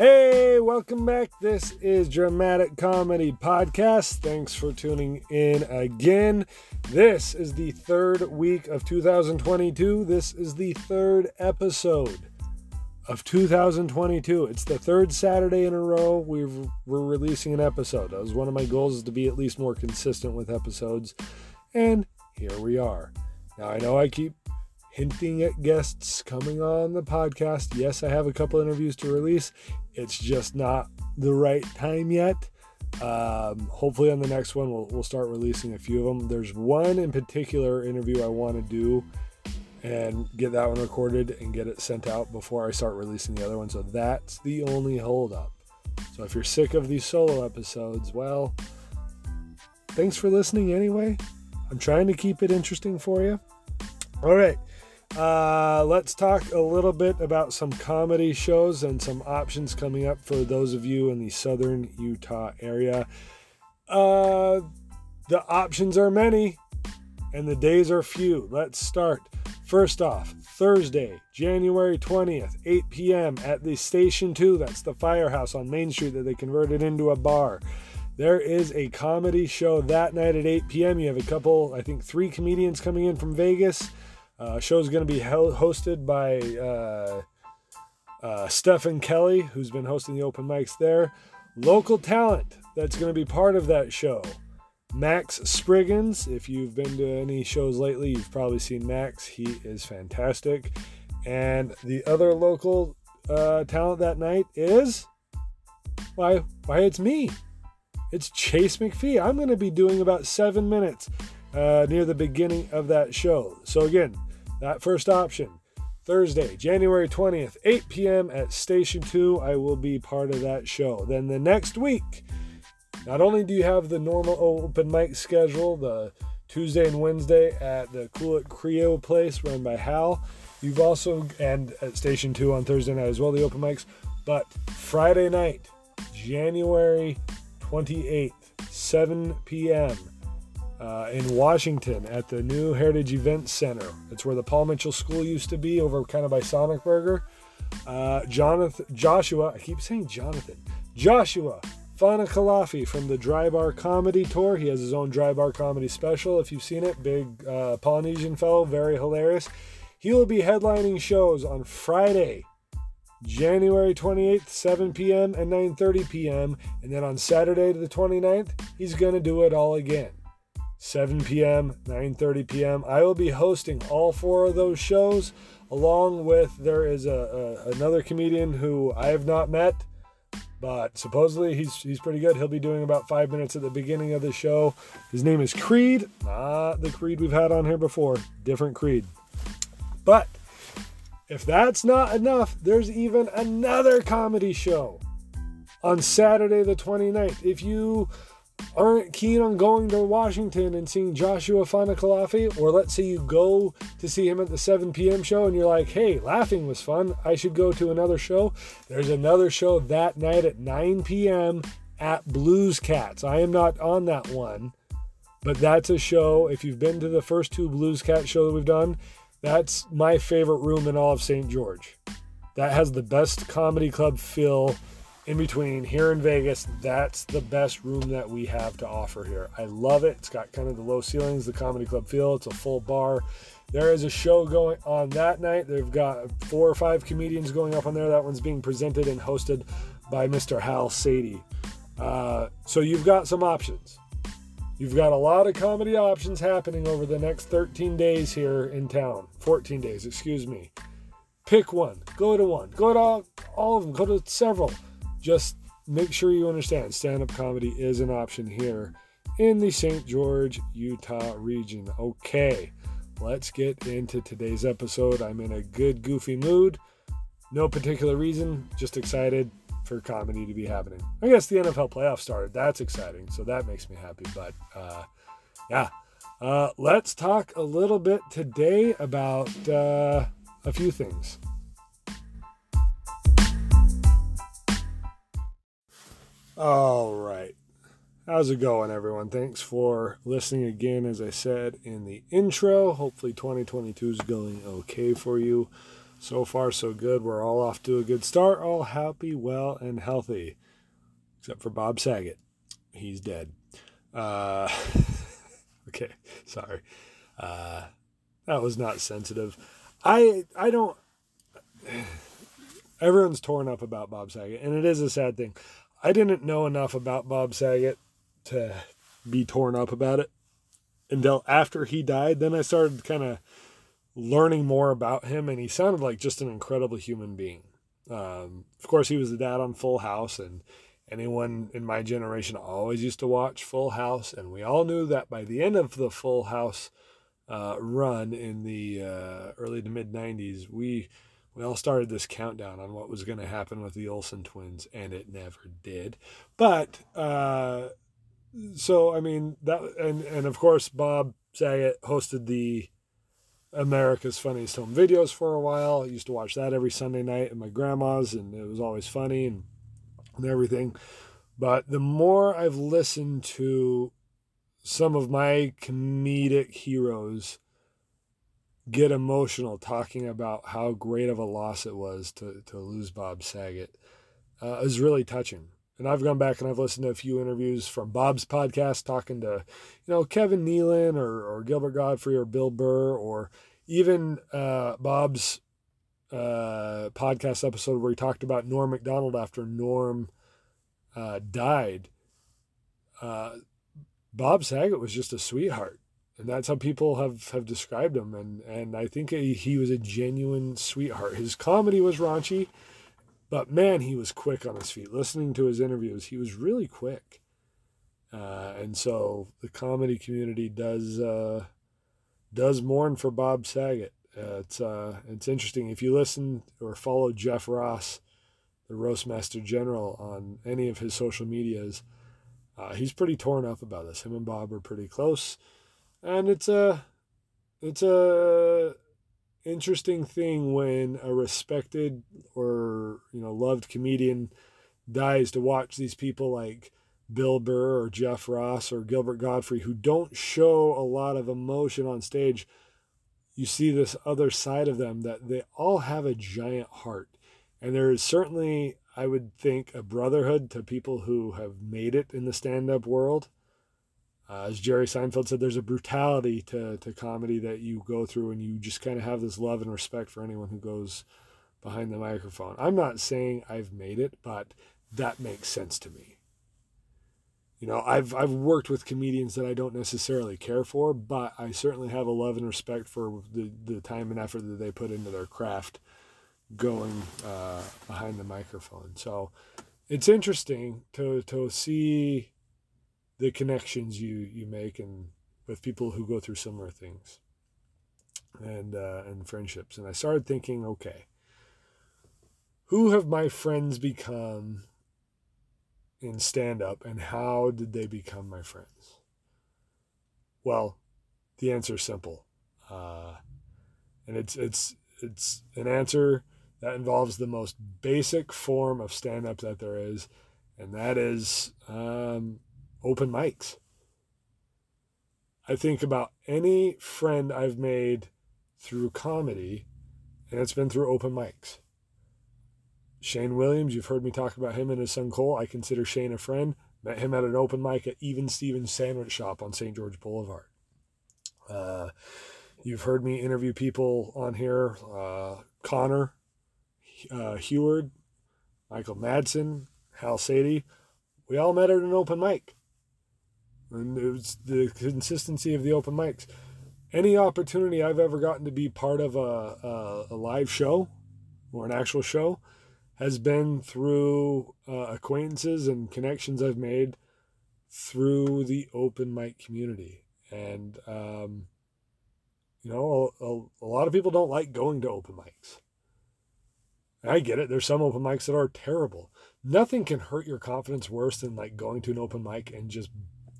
Hey, welcome back. This is Dramatic Comedy Podcast. Thanks for tuning in again. This is the third week of 2022. This is the third episode of 2022. It's the third Saturday in a row we've, we're releasing an episode. That was one of my goals is to be at least more consistent with episodes. And here we are. Now, I know I keep hinting at guests coming on the podcast. Yes, I have a couple interviews to release. It's just not the right time yet. Um, hopefully, on the next one, we'll, we'll start releasing a few of them. There's one in particular interview I want to do and get that one recorded and get it sent out before I start releasing the other one. So that's the only holdup. So if you're sick of these solo episodes, well, thanks for listening anyway. I'm trying to keep it interesting for you. All right. Uh, let's talk a little bit about some comedy shows and some options coming up for those of you in the southern Utah area. Uh, the options are many and the days are few. Let's start. First off, Thursday, January 20th, 8 p.m. at the Station 2. That's the firehouse on Main Street that they converted into a bar. There is a comedy show that night at 8 p.m. You have a couple, I think, three comedians coming in from Vegas. Uh, show's going to be hosted by uh, uh, Stephen Kelly, who's been hosting the open mics there. Local talent that's going to be part of that show. Max Spriggins. If you've been to any shows lately, you've probably seen Max. He is fantastic. And the other local uh, talent that night is why? Why it's me. It's Chase McPhee. I'm going to be doing about seven minutes uh, near the beginning of that show. So again, that first option, Thursday, January 20th, 8 p.m. at Station 2. I will be part of that show. Then the next week, not only do you have the normal open mic schedule, the Tuesday and Wednesday at the Cool at Creo place run by Hal, you've also, and at Station 2 on Thursday night as well, the open mics. But Friday night, January 28th, 7 p.m uh, in Washington at the new Heritage Event Center. It's where the Paul Mitchell School used to be, over kind of by Sonic Burger. Uh, Jonathan, Joshua, I keep saying Jonathan, Joshua Fana Kalafi from the Dry Bar Comedy Tour. He has his own Dry Bar Comedy special. If you've seen it, big uh, Polynesian fellow, very hilarious. He will be headlining shows on Friday, January 28th, 7 p.m. and 9:30 p.m. And then on Saturday the 29th, he's going to do it all again. 7 p.m., 9:30 p.m. I will be hosting all four of those shows along with there is a, a, another comedian who I have not met, but supposedly he's he's pretty good. He'll be doing about 5 minutes at the beginning of the show. His name is Creed, not the Creed we've had on here before, different Creed. But if that's not enough, there's even another comedy show on Saturday the 29th. If you aren't keen on going to Washington and seeing Joshua Fanakalafi, or let's say you go to see him at the 7 p.m. show and you're like, hey, laughing was fun. I should go to another show. There's another show that night at 9 p.m. at Blues Cats. I am not on that one, but that's a show. If you've been to the first two Blues Cat show that we've done, that's my favorite room in all of St. George. That has the best comedy club feel in between here in Vegas, that's the best room that we have to offer here. I love it. It's got kind of the low ceilings, the comedy club feel. It's a full bar. There is a show going on that night. They've got four or five comedians going up on there. That one's being presented and hosted by Mr. Hal Sadie. Uh, so you've got some options. You've got a lot of comedy options happening over the next 13 days here in town. 14 days, excuse me. Pick one. Go to one. Go to all, all of them. Go to several just make sure you understand stand up comedy is an option here in the St. George, Utah region. Okay, let's get into today's episode. I'm in a good, goofy mood. No particular reason, just excited for comedy to be happening. I guess the NFL playoffs started. That's exciting. So that makes me happy. But uh, yeah, uh, let's talk a little bit today about uh, a few things. All right. How's it going, everyone? Thanks for listening again. As I said in the intro, hopefully 2022 is going okay for you. So far, so good. We're all off to a good start, all happy, well, and healthy, except for Bob Saget. He's dead. Uh, okay, sorry. Uh, that was not sensitive. I I don't. Everyone's torn up about Bob Saget, and it is a sad thing. I didn't know enough about Bob Saget to be torn up about it until after he died. Then I started kind of learning more about him, and he sounded like just an incredible human being. Um, of course, he was the dad on Full House, and anyone in my generation always used to watch Full House, and we all knew that by the end of the Full House uh, run in the uh, early to mid '90s, we we all started this countdown on what was going to happen with the Olsen twins, and it never did. But uh, so I mean that, and and of course Bob Saget hosted the America's Funniest Home Videos for a while. I used to watch that every Sunday night at my grandma's, and it was always funny and, and everything. But the more I've listened to some of my comedic heroes get emotional talking about how great of a loss it was to, to lose Bob Saget uh, is really touching. And I've gone back and I've listened to a few interviews from Bob's podcast talking to, you know, Kevin Nealon or, or Gilbert Gottfried or Bill Burr or even uh, Bob's uh, podcast episode where he talked about Norm Macdonald after Norm uh, died. Uh, Bob Saget was just a sweetheart. And that's how people have, have described him. And, and I think he, he was a genuine sweetheart. His comedy was raunchy but man, he was quick on his feet. Listening to his interviews, he was really quick. Uh, and so the comedy community does uh, does mourn for Bob Saget. Uh, it's uh, it's interesting if you listen or follow Jeff Ross, the Roastmaster General, on any of his social medias. Uh, he's pretty torn up about this. Him and Bob are pretty close, and it's a it's a interesting thing when a respected or you know loved comedian dies to watch these people like Bill Burr or Jeff Ross or Gilbert Gottfried who don't show a lot of emotion on stage. You see this other side of them that they all have a giant heart. And there is certainly, I would think, a brotherhood to people who have made it in the stand up world. Uh, as Jerry Seinfeld said, there's a brutality to, to comedy that you go through, and you just kind of have this love and respect for anyone who goes behind the microphone. I'm not saying I've made it, but that makes sense to me. You know, I've I've worked with comedians that I don't necessarily care for, but I certainly have a love and respect for the, the time and effort that they put into their craft going uh, behind the microphone. So it's interesting to to see the connections you you make and with people who go through similar things and uh, and friendships. And i started thinking okay who have my friends become in stand up and how did they become my friends? Well the answer is simple. Uh, and it's it's it's an answer that involves the most basic form of stand up that there is and that is um, open mics. I think about any friend I've made through comedy, and it's been through open mics. Shane Williams, you've heard me talk about him and his son Cole. I consider Shane a friend. Met him at an open mic at Even Stevens Sandwich Shop on St. George Boulevard. Uh, you've heard me interview people on here uh, Connor, uh, Heward, Michael Madsen, Hal Sadie. We all met at an open mic. And it was the consistency of the open mics. Any opportunity I've ever gotten to be part of a, a, a live show or an actual show has been through uh, acquaintances and connections I've made through the open mic community. And, um, you know, a, a, lot of people don't like going to open mics. I get it. There's some open mics that are terrible. Nothing can hurt your confidence worse than like going to an open mic and just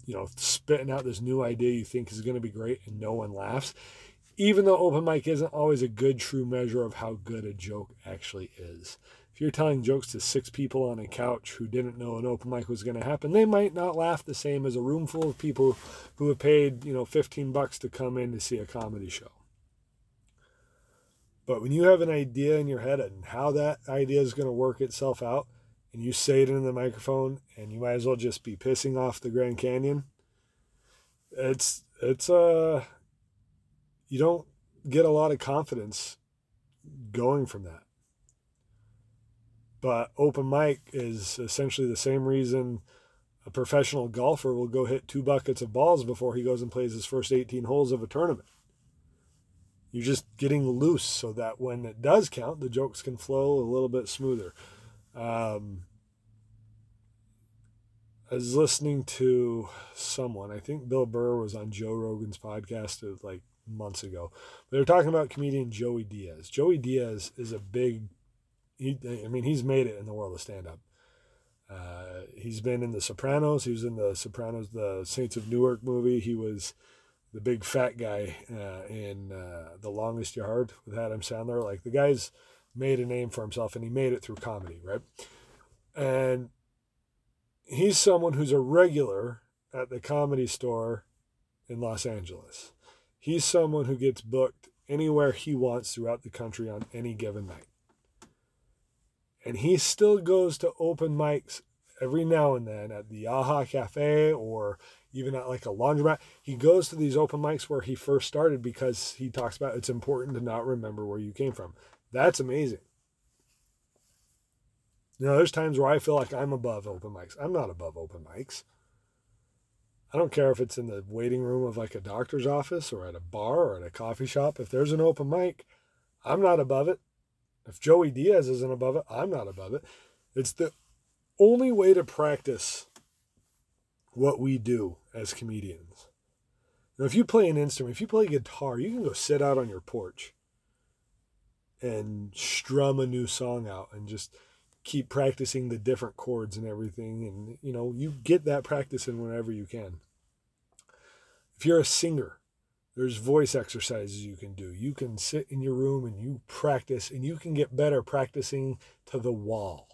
you know, spitting out this new idea you think is going to be great and no one laughs. Even though open mic isn't always a good true measure of how good a joke actually is. If you're telling jokes to six people on a couch who didn't know an open mic was going to happen, they might not laugh the same as a room full of people who have paid, you know, 15 bucks to come in to see a comedy show. But when you have an idea in your head and how that idea is going to work itself out, and you say it in the microphone, and you might as well just be pissing off the Grand Canyon, it's it's uh you don't get a lot of confidence going from that. But open mic is essentially the same reason a professional golfer will go hit two buckets of balls before he goes and plays his first 18 holes of a tournament. You're just getting loose so that when it does count, the jokes can flow a little bit smoother. Um, I was listening to someone, I think Bill Burr was on Joe Rogan's podcast like months ago. They were talking about comedian Joey Diaz. Joey Diaz is a big, he, I mean, he's made it in the world of stand up. Uh, he's been in The Sopranos. He was in The Sopranos, the Saints of Newark movie. He was the big fat guy uh, in uh, The Longest Yard with Adam Sandler. Like the guy's made a name for himself and he made it through comedy, right? And he's someone who's a regular at the comedy store in Los Angeles. He's someone who gets booked anywhere he wants throughout the country on any given night. And he still goes to open mics every now and then at the Aha Cafe or even at like a laundromat. He goes to these open mics where he first started because he talks about it's important to not remember where you came from. That's amazing. You know, there's times where I feel like I'm above open mics. I'm not above open mics. I don't care if it's in the waiting room of like a doctor's office or at a bar or at a coffee shop. If there's an open mic, I'm not above it. If Joey Diaz isn't above it, I'm not above it. It's the only way to practice what we do as comedians. Now, if you play an instrument, if you play guitar, you can go sit out on your porch and strum a new song out and just keep practicing the different chords and everything. And, you know, you get that practice in whenever you can. If you're a singer, there's voice exercises you can do. You can sit in your room and you practice, and you can get better practicing to the wall.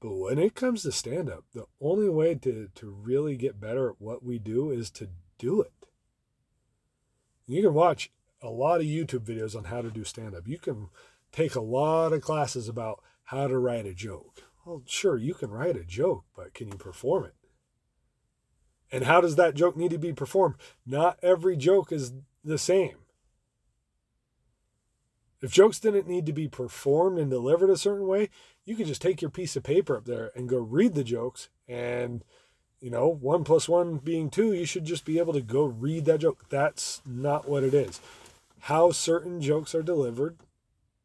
But when it comes to stand up, the only way to, to really get better at what we do is to do it. You can watch a lot of YouTube videos on how to do stand up. You can take a lot of classes about how to write a joke. Well, sure, you can write a joke, but can you perform it? And how does that joke need to be performed? Not every joke is the same. If jokes didn't need to be performed and delivered a certain way, you could just take your piece of paper up there and go read the jokes. And, you know, one plus one being two, you should just be able to go read that joke. That's not what it is. How certain jokes are delivered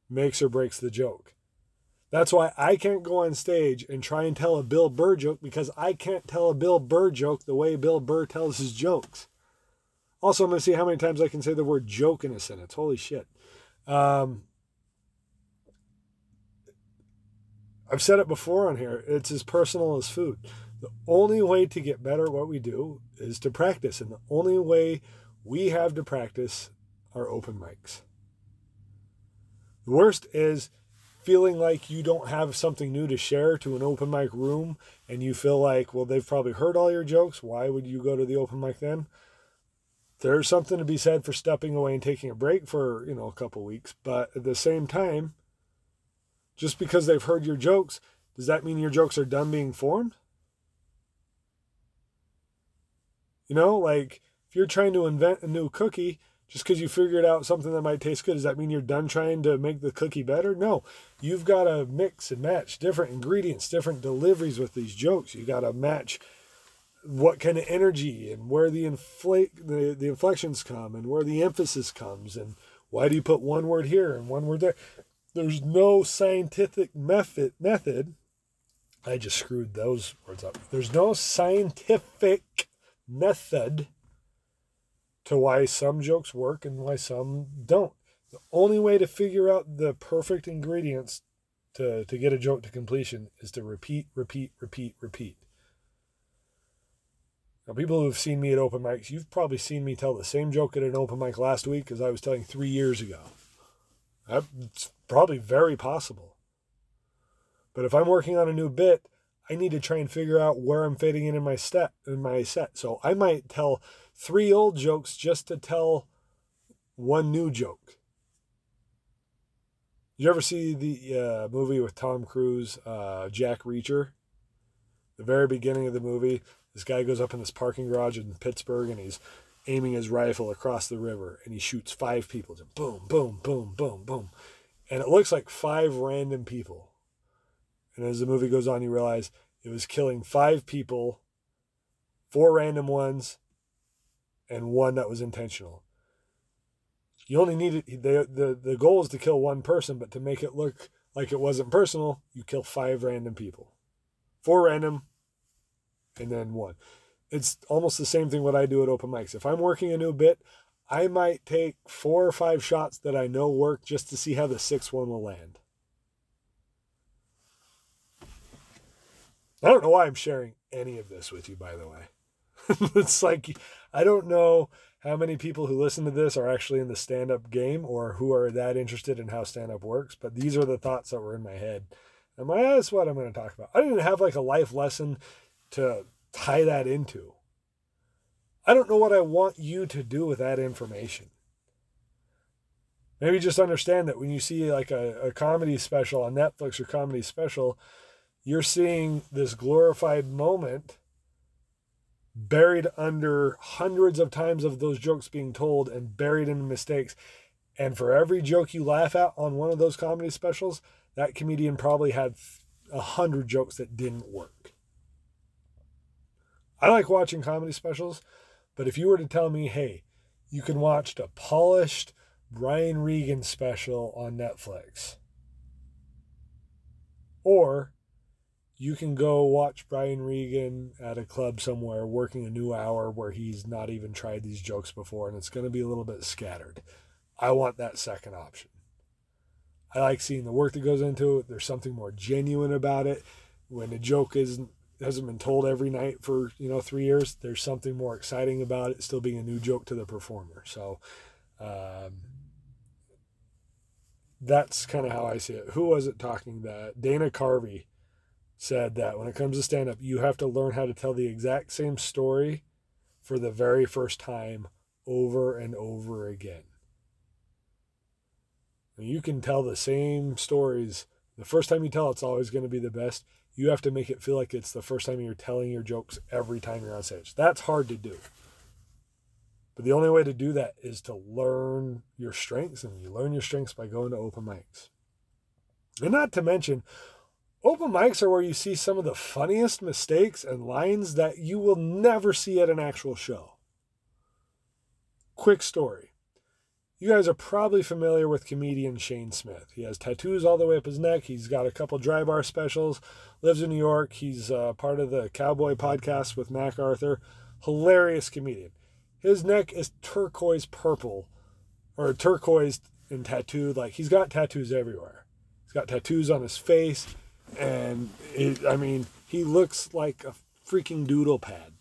makes or breaks the joke. That's why I can't go on stage and try and tell a Bill Burr joke because I can't tell a Bill Burr joke the way Bill Burr tells his jokes. Also, I'm going to see how many times I can say the word joke in a sentence. Holy shit. Um, I've said it before on here. It's as personal as food. The only way to get better at what we do is to practice. And the only way we have to practice are open mics. The worst is feeling like you don't have something new to share to an open mic room and you feel like, well, they've probably heard all your jokes. Why would you go to the open mic then? there's something to be said for stepping away and taking a break for you know a couple weeks but at the same time just because they've heard your jokes does that mean your jokes are done being formed you know like if you're trying to invent a new cookie just because you figured out something that might taste good does that mean you're done trying to make the cookie better? No. You've got to mix and match different ingredients different deliveries with these jokes. You got to match what kind of energy and where the inflate the, the inflections come and where the emphasis comes and why do you put one word here and one word there? There's no scientific method method. I just screwed those words up. There's no scientific method to why some jokes work and why some don't the only way to figure out the perfect ingredients to, to get a joke to completion is to repeat repeat repeat repeat now, people who've seen me at open mics, you've probably seen me tell the same joke at an open mic last week as I was telling three years ago. That's probably very possible. But if I'm working on a new bit, I need to try and figure out where I'm fitting in in my step in my set. So I might tell three old jokes just to tell one new joke. You ever see the uh, movie with Tom Cruise, uh, Jack Reacher? The very beginning of the movie, this guy goes up in this parking garage in Pittsburgh and he's aiming his rifle across the river and he shoots five people. Just boom, boom, boom, boom, boom. And it looks like five random people. And as the movie goes on, you realize it was killing five people, four random ones, and one that was intentional. You only needed the the the goal is to kill one person, but to make it look like it wasn't personal, you kill five random people, four random, and then one. It's almost the same thing what I do at open mics. If I'm working a new bit, I might take four or five shots that I know work just to see how the sixth one will land. I don't know why I'm sharing any of this with you, by the way. it's like, I don't know how many people who listen to this are actually in the stand up game or who are that interested in how stand up works, but these are the thoughts that were in my head. I'm my, ah, that's what I'm going to talk about. I didn't have like a life lesson to tie that into. I don't know what I want you to do with that information. Maybe just understand that when you see like a, a comedy special on Netflix or comedy special, you're seeing this glorified moment buried under hundreds of times of those jokes being told and buried in mistakes. And for every joke you laugh at on one of those comedy specials, that comedian probably had a hundred jokes that didn't work. I like watching comedy specials, but if you were to tell me, hey, you can watch a polished Brian Regan special on Netflix, or you can go watch Brian Regan at a club somewhere working a new hour where he's not even tried these jokes before and it's going to be a little bit scattered. I want that second option. I like seeing the work that goes into it. There's something more genuine about it. When a joke isn't hasn't been told every night for you know three years, there's something more exciting about it still being a new joke to the performer. So um, that's kind of how I see it. Who was it talking that? Dana Carvey said that when it comes to stand up, you have to learn how to tell the exact same story for the very first time over and over again. You can tell the same stories. The first time you tell, it's always going to be the best. You have to make it feel like it's the first time you're telling your jokes every time you're on stage. That's hard to do. But the only way to do that is to learn your strengths, and you learn your strengths by going to open mics. And not to mention, Open mics are where you see some of the funniest mistakes and lines that you will never see at an actual show. Quick story. You guys are probably familiar with comedian Shane Smith. He has tattoos all the way up his neck. He's got a couple dry bar specials, lives in New York. He's uh, part of the Cowboy podcast with Mac Arthur. Hilarious comedian. His neck is turquoise purple or turquoise and tattooed. Like he's got tattoos everywhere. He's got tattoos on his face and it, I mean, he looks like a freaking doodle pad.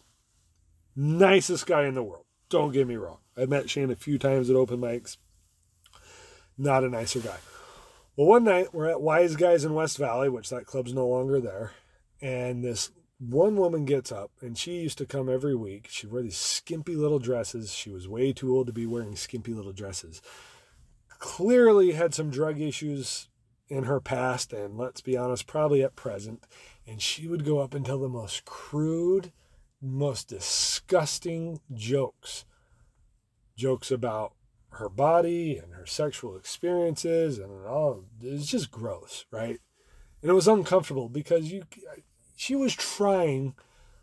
Nicest guy in the world. Don't get me wrong. I met Shane a few times at open mics. Not a nicer guy. Well, one night we're at Wise Guys in West Valley, which that club's no longer there, and this one woman gets up, and she used to come every week. She wore these skimpy little dresses. She was way too old to be wearing skimpy little dresses. Clearly had some drug issues in her past, and let's be honest, probably at present. And she would go up and tell the most crude, most disgusting jokes. Jokes about her body and her sexual experiences and all. It's just gross, right? And it was uncomfortable because you, she was trying,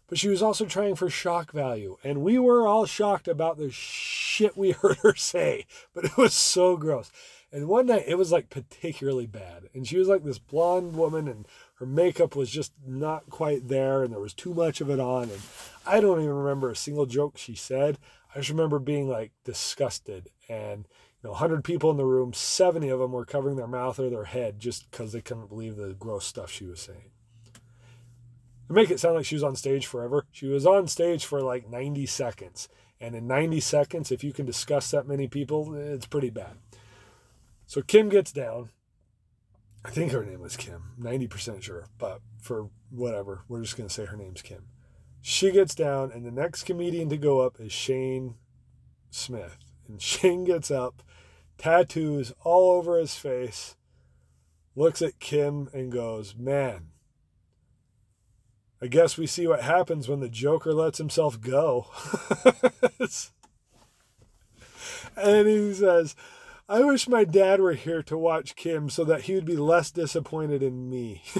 but she was also trying for shock value. And we were all shocked about the shit we heard her say, but it was so gross. And one night it was like particularly bad. And she was like this blonde woman and her makeup was just not quite there and there was too much of it on. And I don't even remember a single joke she said. I just remember being like disgusted. And, you know, 100 people in the room, 70 of them were covering their mouth or their head just because they couldn't believe the gross stuff she was saying. To make it sound like she was on stage forever, she was on stage for like 90 seconds. And in 90 seconds, if you can discuss that many people, it's pretty bad. So Kim gets down. I think her name was Kim, 90% sure, but for whatever, we're just going to say her name's Kim. She gets down, and the next comedian to go up is Shane Smith. And Shane gets up, tattoos all over his face, looks at Kim and goes, Man, I guess we see what happens when the Joker lets himself go. and he says, I wish my dad were here to watch Kim so that he would be less disappointed in me.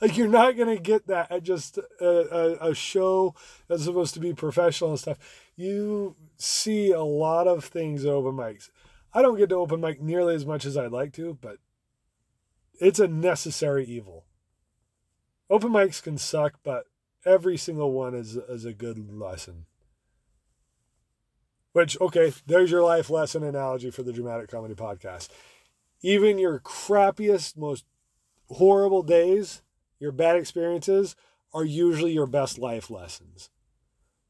like you're not gonna get that at just a, a, a, show that's supposed to be professional and stuff. You see a lot of things at open mics. I don't get to open mic nearly as much as I'd like to, but it's a necessary evil. Open mics can suck, but every single one is is a good lesson. Which okay, there's your life lesson analogy for the dramatic comedy podcast. Even your crappiest, most horrible days, your bad experiences are usually your best life lessons.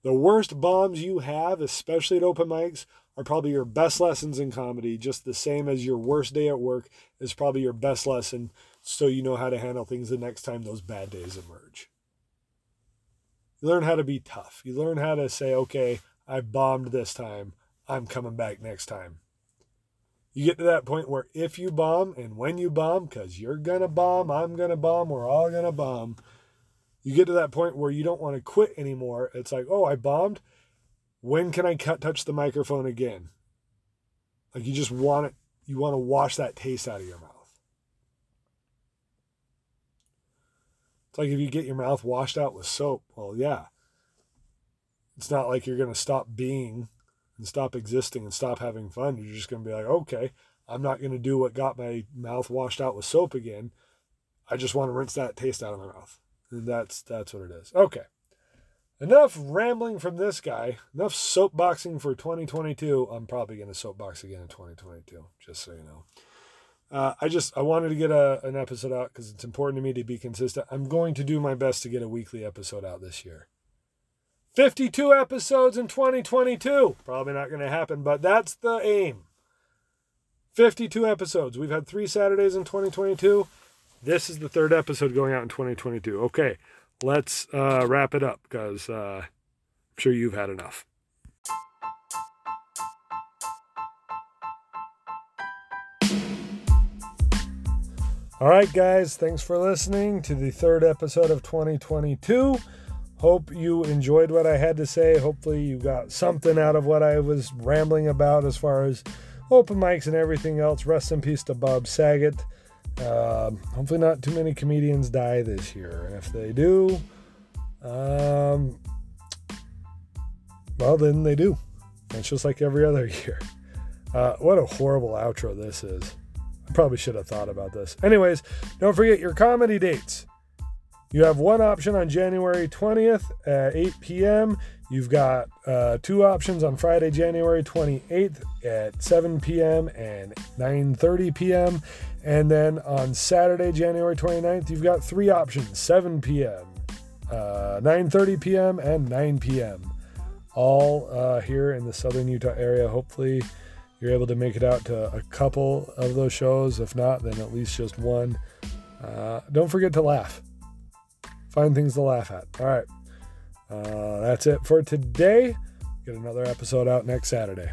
The worst bombs you have, especially at open mics, are probably your best lessons in comedy, just the same as your worst day at work is probably your best lesson so you know how to handle things the next time those bad days emerge. You learn how to be tough. You learn how to say, okay, I bombed this time. I'm coming back next time. You get to that point where if you bomb and when you bomb, because you're going to bomb, I'm going to bomb, we're all going to bomb, you get to that point where you don't want to quit anymore. It's like, oh, I bombed. When can I cut, touch the microphone again? Like you just want it, you want to wash that taste out of your mouth. It's like if you get your mouth washed out with soap. Well, yeah. It's not like you're going to stop being and stop existing and stop having fun. You're just going to be like, okay, I'm not going to do what got my mouth washed out with soap again. I just want to rinse that taste out of my mouth. And that's that's what it is. Okay. Enough rambling from this guy. Enough soapboxing for 2022. I'm probably going to soapbox again in 2022, just so you know. Uh, I just I wanted to get a, an episode out because it's important to me to be consistent. I'm going to do my best to get a weekly episode out this year. 52 episodes in 2022. Probably not going to happen, but that's the aim. 52 episodes. We've had three Saturdays in 2022. This is the third episode going out in 2022. Okay, let's uh, wrap it up because uh, I'm sure you've had enough. All right, guys, thanks for listening to the third episode of 2022. Hope you enjoyed what I had to say. Hopefully, you got something out of what I was rambling about as far as open mics and everything else. Rest in peace to Bob Saget. Um, hopefully, not too many comedians die this year. And if they do, um, well, then they do. It's just like every other year. Uh, what a horrible outro this is. I probably should have thought about this. Anyways, don't forget your comedy dates. You have one option on January 20th at 8 p.m. You've got uh, two options on Friday, January 28th at 7 p.m. and 9:30 p.m. And then on Saturday, January 29th, you've got three options: 7 p.m., uh, 9:30 p.m., and 9 p.m. All uh, here in the Southern Utah area. Hopefully, you're able to make it out to a couple of those shows. If not, then at least just one. Uh, don't forget to laugh. Find things to laugh at. All right. Uh, that's it for today. Get another episode out next Saturday.